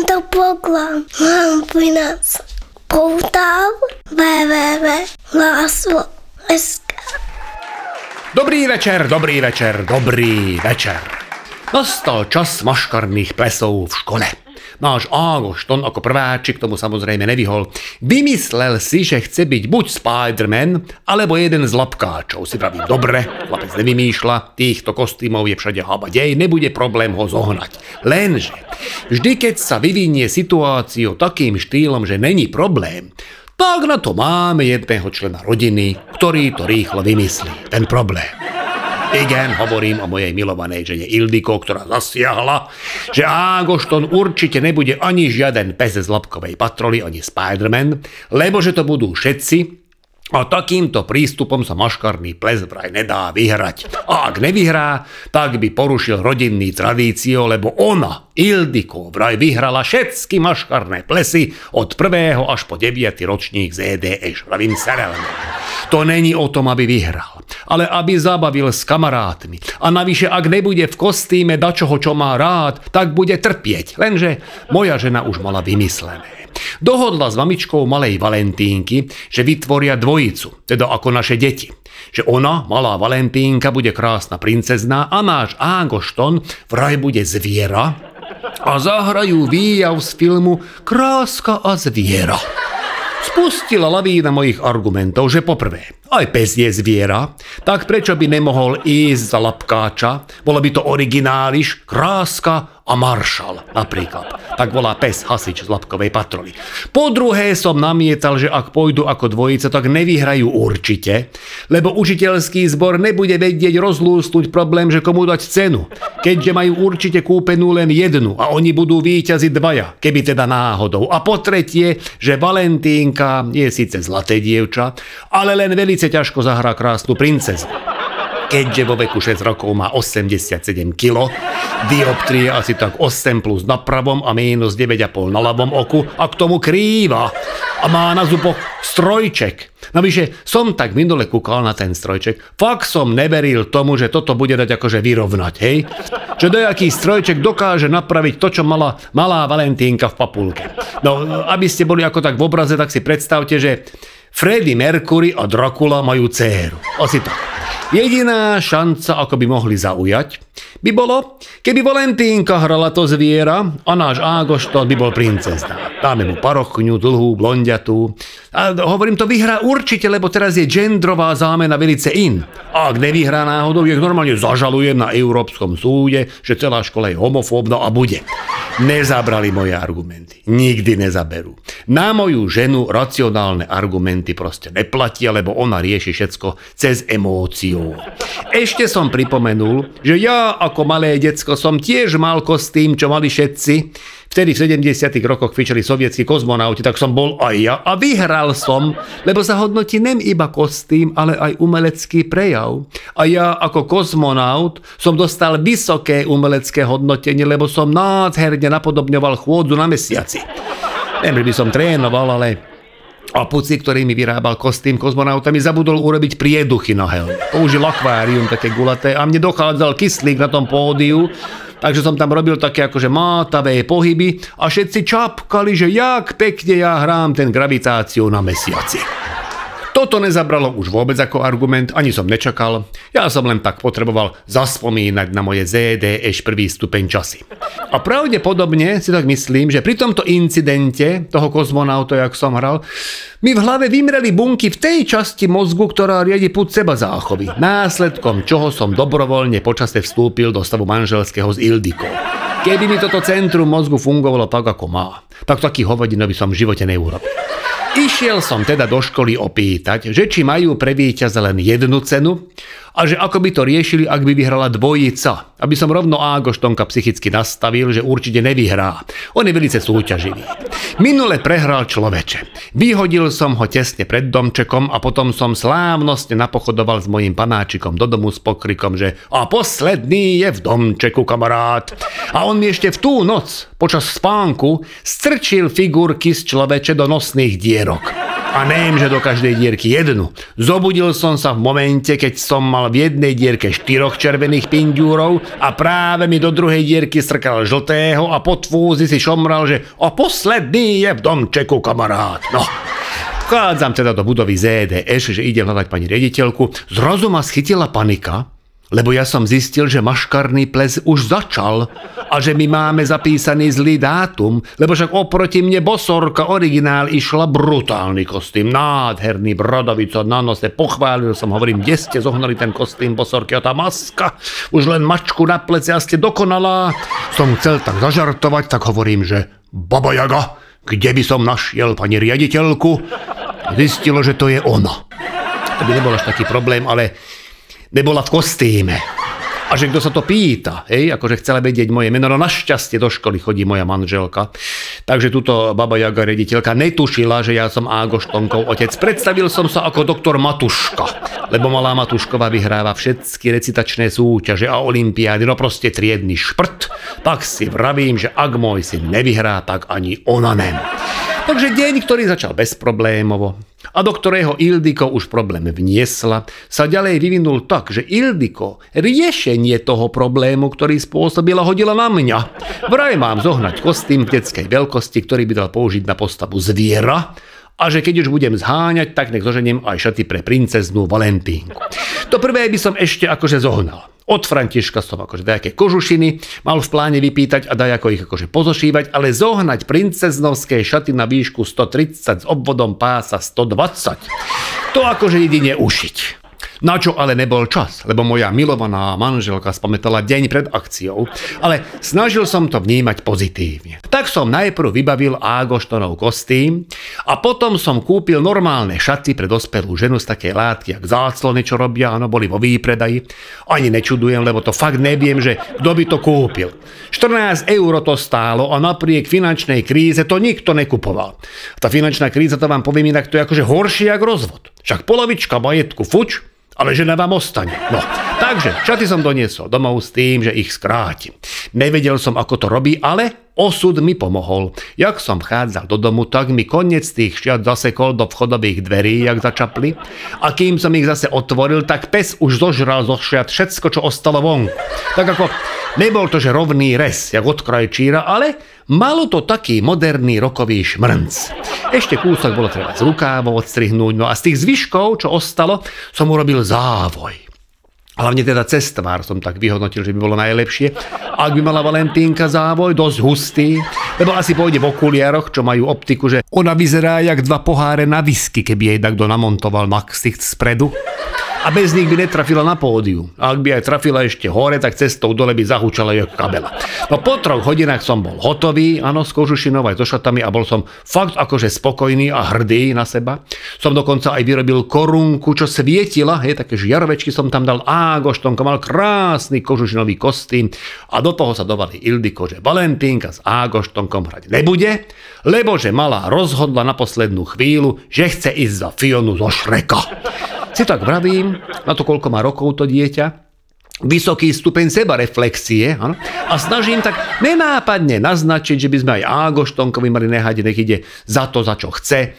tento program vám prináša portál www.lasvo.sk Dobrý večer, dobrý večer, dobrý večer. Nastal čas maškarných plesov v škole. Náš Ágošton ako prváčik tomu samozrejme nevyhol. Vymyslel si, že chce byť buď Spider-Man, alebo jeden z lapkáčov. Si pravím, dobre, chlapec nevymýšľa, týchto kostýmov je všade habadej, nebude problém ho zohnať. Lenže, vždy keď sa vyvinie situáciu takým štýlom, že není problém, tak na to máme jedného člena rodiny, ktorý to rýchlo vymyslí, ten problém. Igen, hovorím o mojej milovanej žene Ildiko, ktorá zasiahla, že Ágošton určite nebude ani žiaden pes z labkovej patroly, ani Spider-Man, lebo že to budú všetci, a takýmto prístupom sa maškarný ples vraj nedá vyhrať. A ak nevyhrá, tak by porušil rodinný tradíciu, lebo ona, Ildiko, vraj vyhrala všetky maškarné plesy od 1. až po 9. ročník z EDŠ, pravým serelom. To není o tom, aby vyhral, ale aby zabavil s kamarátmi. A navyše, ak nebude v kostýme dačoho, čo má rád, tak bude trpieť. Lenže moja žena už mala vymyslené. Dohodla s mamičkou malej Valentínky, že vytvoria dvojicu, teda ako naše deti. Že ona, malá Valentínka, bude krásna princezná a náš Ágošton vraj bude zviera a zahrajú výjav z filmu Kráska a zviera. Spustila lavína mojich argumentov, že poprvé, aj pes je zviera, tak prečo by nemohol ísť za lapkáča? Bolo by to origináliš, kráska a maršal napríklad. Tak volá pes hasič z lapkovej patroly. Po druhé som namietal, že ak pôjdu ako dvojica, tak nevyhrajú určite, lebo učiteľský zbor nebude vedieť rozlústnuť problém, že komu dať cenu, keďže majú určite kúpenú len jednu a oni budú výťazi dvaja, keby teda náhodou. A po tretie, že Valentínka je síce zlaté dievča, ale len veľmi síce ťažko zahrá krásnu princezu. Keďže vo veku 6 rokov má 87 kg, dioptrie asi tak 8 plus na pravom a minus 9,5 na ľavom oku a k tomu krýva a má na zuboch strojček. Navyše som tak minule kúkal na ten strojček, fakt som neveril tomu, že toto bude dať akože vyrovnať, hej? Že dojaký strojček dokáže napraviť to, čo mala malá Valentínka v papulke. No, aby ste boli ako tak v obraze, tak si predstavte, že Freddy Mercury a Dracula majú dceru. Asi tak. Jediná šanca, ako by mohli zaujať, by bolo, keby Valentínka hrala to zviera a náš Ágošton by bol princezná. Dáme mu parochňu, dlhú, blondiatú. A hovorím, to vyhrá určite, lebo teraz je gendrová zámena velice in. A ak nevyhrá náhodou, ich normálne zažalujem na Európskom súde, že celá škola je homofóbna a bude. Nezabrali moje argumenty. Nikdy nezaberú. Na moju ženu racionálne argumenty proste neplatia, lebo ona rieši všetko cez emóciu. Ešte som pripomenul, že ja ako malé decko som tiež mal kostým, čo mali všetci. Vtedy v 70. rokoch fičali sovietskí kozmonauti, tak som bol aj ja a vyhral som, lebo sa hodnotí nem iba kostým, ale aj umelecký prejav. A ja ako kozmonaut som dostal vysoké umelecké hodnotenie, lebo som nádherne napodobňoval chôdzu na mesiaci. Neviem, by som trénoval, ale a puci, ktorý mi vyrábal kostým kozmonauta, mi zabudol urobiť prieduchy na helm. Použil akvárium také gulaté a mne dochádzal kyslík na tom pódiu, Takže som tam robil také akože mátavé pohyby a všetci čapkali, že jak pekne ja hrám ten gravitáciu na mesiaci. Toto nezabralo už vôbec ako argument, ani som nečakal. Ja som len tak potreboval zaspomínať na moje ZDŠ prvý stupeň časy. A pravdepodobne si tak myslím, že pri tomto incidente toho kozmonauta, jak som hral, mi v hlave vymreli bunky v tej časti mozgu, ktorá riadi púd seba záchovy, následkom čoho som dobrovoľne počase vstúpil do stavu manželského s Ildikou. Keby mi toto centrum mozgu fungovalo tak, ako má, tak taký hovodino by som v živote neurobil. Išiel som teda do školy opýtať, že či majú pre víťaza len jednu cenu a že ako by to riešili, ak by vyhrala dvojica. Aby som rovno Ágoštonka psychicky nastavil, že určite nevyhrá. On je velice súťaživý. Minule prehral človeče. Vyhodil som ho tesne pred domčekom a potom som slávnostne napochodoval s mojim panáčikom do domu s pokrikom, že a posledný je v domčeku, kamarát. A on mi ešte v tú noc, počas spánku, strčil figurky z človeče do nosných dier dierok. A nejem, že do každej dierky jednu. Zobudil som sa v momente, keď som mal v jednej dierke štyroch červených pinďúrov a práve mi do druhej dierky strkal žltého a pod fúzy si šomral, že a posledný je v domčeku kamarát. No, Vchádzam teda do budovy ZDŠ, že idem hľadať pani riaditeľku. Zrazu ma schytila panika, lebo ja som zistil, že maškarný ples už začal a že my máme zapísaný zlý dátum, lebo však oproti mne bosorka originál išla brutálny kostým, nádherný brodovico na nose, pochválil som, hovorím, kde ste zohnali ten kostým bosorky a tá maska, už len mačku na pleci a ste dokonalá. Som chcel tak zažartovať, tak hovorím, že Baba Jaga, kde by som našiel pani riaditeľku? Zistilo, že to je ona. To by nebol až taký problém, ale nebola v kostýme. A že kto sa to pýta, hej, akože chcela vedieť moje meno, no našťastie do školy chodí moja manželka. Takže túto baba Jaga rediteľka netušila, že ja som Ágoš otec. Predstavil som sa ako doktor Matuška, lebo malá Matušková vyhráva všetky recitačné súťaže a olimpiády, no proste triedny šprt. Tak si vravím, že ak môj syn nevyhrá, tak ani ona nem. Takže deň, ktorý začal bezproblémovo a do ktorého Ildiko už problém vniesla, sa ďalej vyvinul tak, že Ildiko riešenie toho problému, ktorý spôsobila, hodila na mňa. Vraj mám zohnať kostým v detskej veľkosti, ktorý by dal použiť na postavu zviera a že keď už budem zháňať, tak nech zoženiem aj šaty pre princeznú Valentínku. To prvé by som ešte akože zohnal. Od Františka som akože dajaké kožušiny mal v pláne vypýtať a daj ako ich akože pozošívať, ale zohnať princeznovské šaty na výšku 130 s obvodom pása 120. To akože jedine ušiť. Na čo ale nebol čas, lebo moja milovaná manželka spamätala deň pred akciou, ale snažil som to vnímať pozitívne. Tak som najprv vybavil Ágoštonov kostým a potom som kúpil normálne šaty pre dospelú ženu z takej látky, jak záclony, čo robia, áno, boli vo výpredaji. Ani nečudujem, lebo to fakt neviem, že kto by to kúpil. 14 eur to stálo a napriek finančnej kríze to nikto nekupoval. Tá finančná kríza, to vám poviem inak, to je akože horšie ako rozvod. Však polovička majetku fuč, ale žena vám ostane. No, takže šaty som doniesol domov s tým, že ich skrátim. Nevedel som, ako to robí, ale osud mi pomohol. Jak som vchádzal do domu, tak mi koniec tých šiat zasekol do vchodových dverí, jak začapli. A kým som ich zase otvoril, tak pes už zožral zo šiat všetko, čo ostalo vonku. Tak ako nebol to, že rovný res, jak od krajčíra, ale malo to taký moderný rokový šmrnc. Ešte kúsok bolo treba z rukávov odstrihnúť, no a z tých zvyškov, čo ostalo, som urobil závoj. Hlavne teda cez tvár som tak vyhodnotil, že by bolo najlepšie. Ak by mala Valentínka závoj, dosť hustý, lebo asi pôjde v okuliaroch, čo majú optiku, že ona vyzerá jak dva poháre na whisky, keby jej takto namontoval na ksicht spredu a bez nich by netrafila na pódiu. A ak by aj trafila ešte hore, tak cestou dole by zahúčala jak kabela. No po troch hodinách som bol hotový, áno, s kožušinou aj so šatami a bol som fakt akože spokojný a hrdý na seba. Som dokonca aj vyrobil korunku, čo svietila, hej, také žiarovečky som tam dal, Ágoštonko mal krásny kožušinový kostým a do toho sa dovali Ildiko, že Valentínka s Ágoštonkom hrať nebude, lebo že malá rozhodla na poslednú chvíľu, že chce ísť za Fionu zo Šreka. Si tak vravím, na to, koľko má rokov to dieťa, vysoký stupeň sebareflexie ano? a snažím tak nenápadne naznačiť, že by sme aj Ágoštonkovi mali nehať, nech ide za to, za čo chce.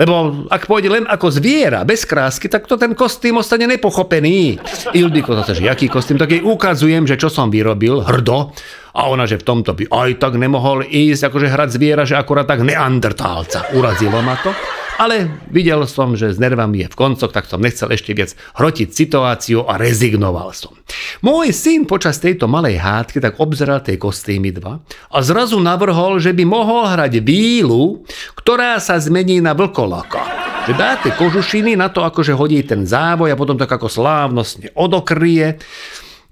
Lebo ak pôjde len ako zviera, bez krásky, tak to ten kostým ostane nepochopený. Ildiko zase, že jaký kostým, tak jej ukazujem, že čo som vyrobil, hrdo, a ona, že v tomto by aj tak nemohol ísť, akože hrať zviera, že akurát tak neandertálca. Urazilo ma to. Ale videl som, že s nervami je v koncoch, tak som nechcel ešte viac hrotiť situáciu a rezignoval som. Môj syn počas tejto malej hádky tak obzeral tie kostýmy dva a zrazu navrhol, že by mohol hrať bílu, ktorá sa zmení na vlkolaka. Že dáte kožušiny na to, akože hodí ten závoj a potom tak ako slávnostne odokrie.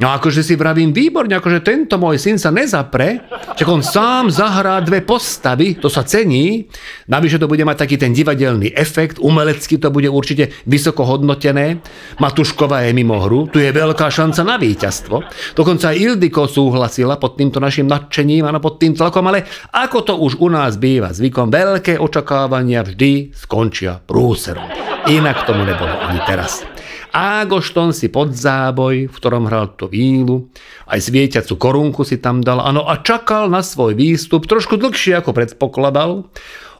No akože si vravím výborne, akože tento môj syn sa nezapre, že on sám zahrá dve postavy, to sa cení, navyše to bude mať taký ten divadelný efekt, umelecky to bude určite vysoko hodnotené, Matušková je mimo hru, tu je veľká šanca na víťazstvo. Dokonca aj Ildiko súhlasila pod týmto našim nadšením a pod tým tlakom, ale ako to už u nás býva zvykom, veľké očakávania vždy skončia prúserom. Inak tomu nebolo ani teraz. Ágošton si pod záboj, v ktorom hral to vílu, aj svietiacu korunku si tam dal, ano, a čakal na svoj výstup trošku dlhšie ako predpokladal.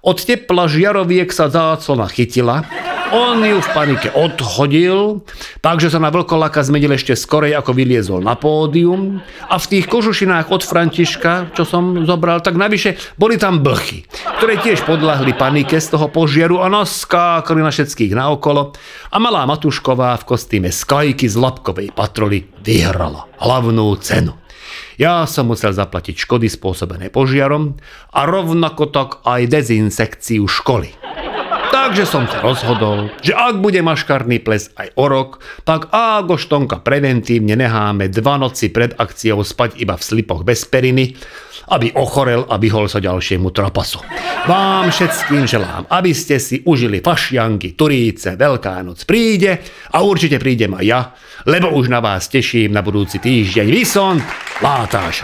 Od tepla žiaroviek sa záclona chytila, on ju v panike odhodil, takže sa na vlkolaka zmenil ešte skorej, ako vyliezol na pódium. A v tých kožušinách od Františka, čo som zobral, tak navyše boli tam blchy, ktoré tiež podľahli panike z toho požiaru a naskákali na všetkých naokolo. A malá Matušková v kostýme skajky z labkovej patroly vyhrala hlavnú cenu. Ja som musel zaplatiť škody spôsobené požiarom a rovnako tak aj dezinsekciu školy. Takže som sa rozhodol, že ak bude maškarný ples aj o rok, tak Ágoštonka preventívne necháme dva noci pred akciou spať iba v slipoch bez periny, aby ochorel a vyhol sa ďalšiemu trapasu. Vám všetkým želám, aby ste si užili fašianky, turíce, Veľká noc príde a určite prídem aj ja, lebo už na vás teším na budúci týždeň. Vysont, látáš.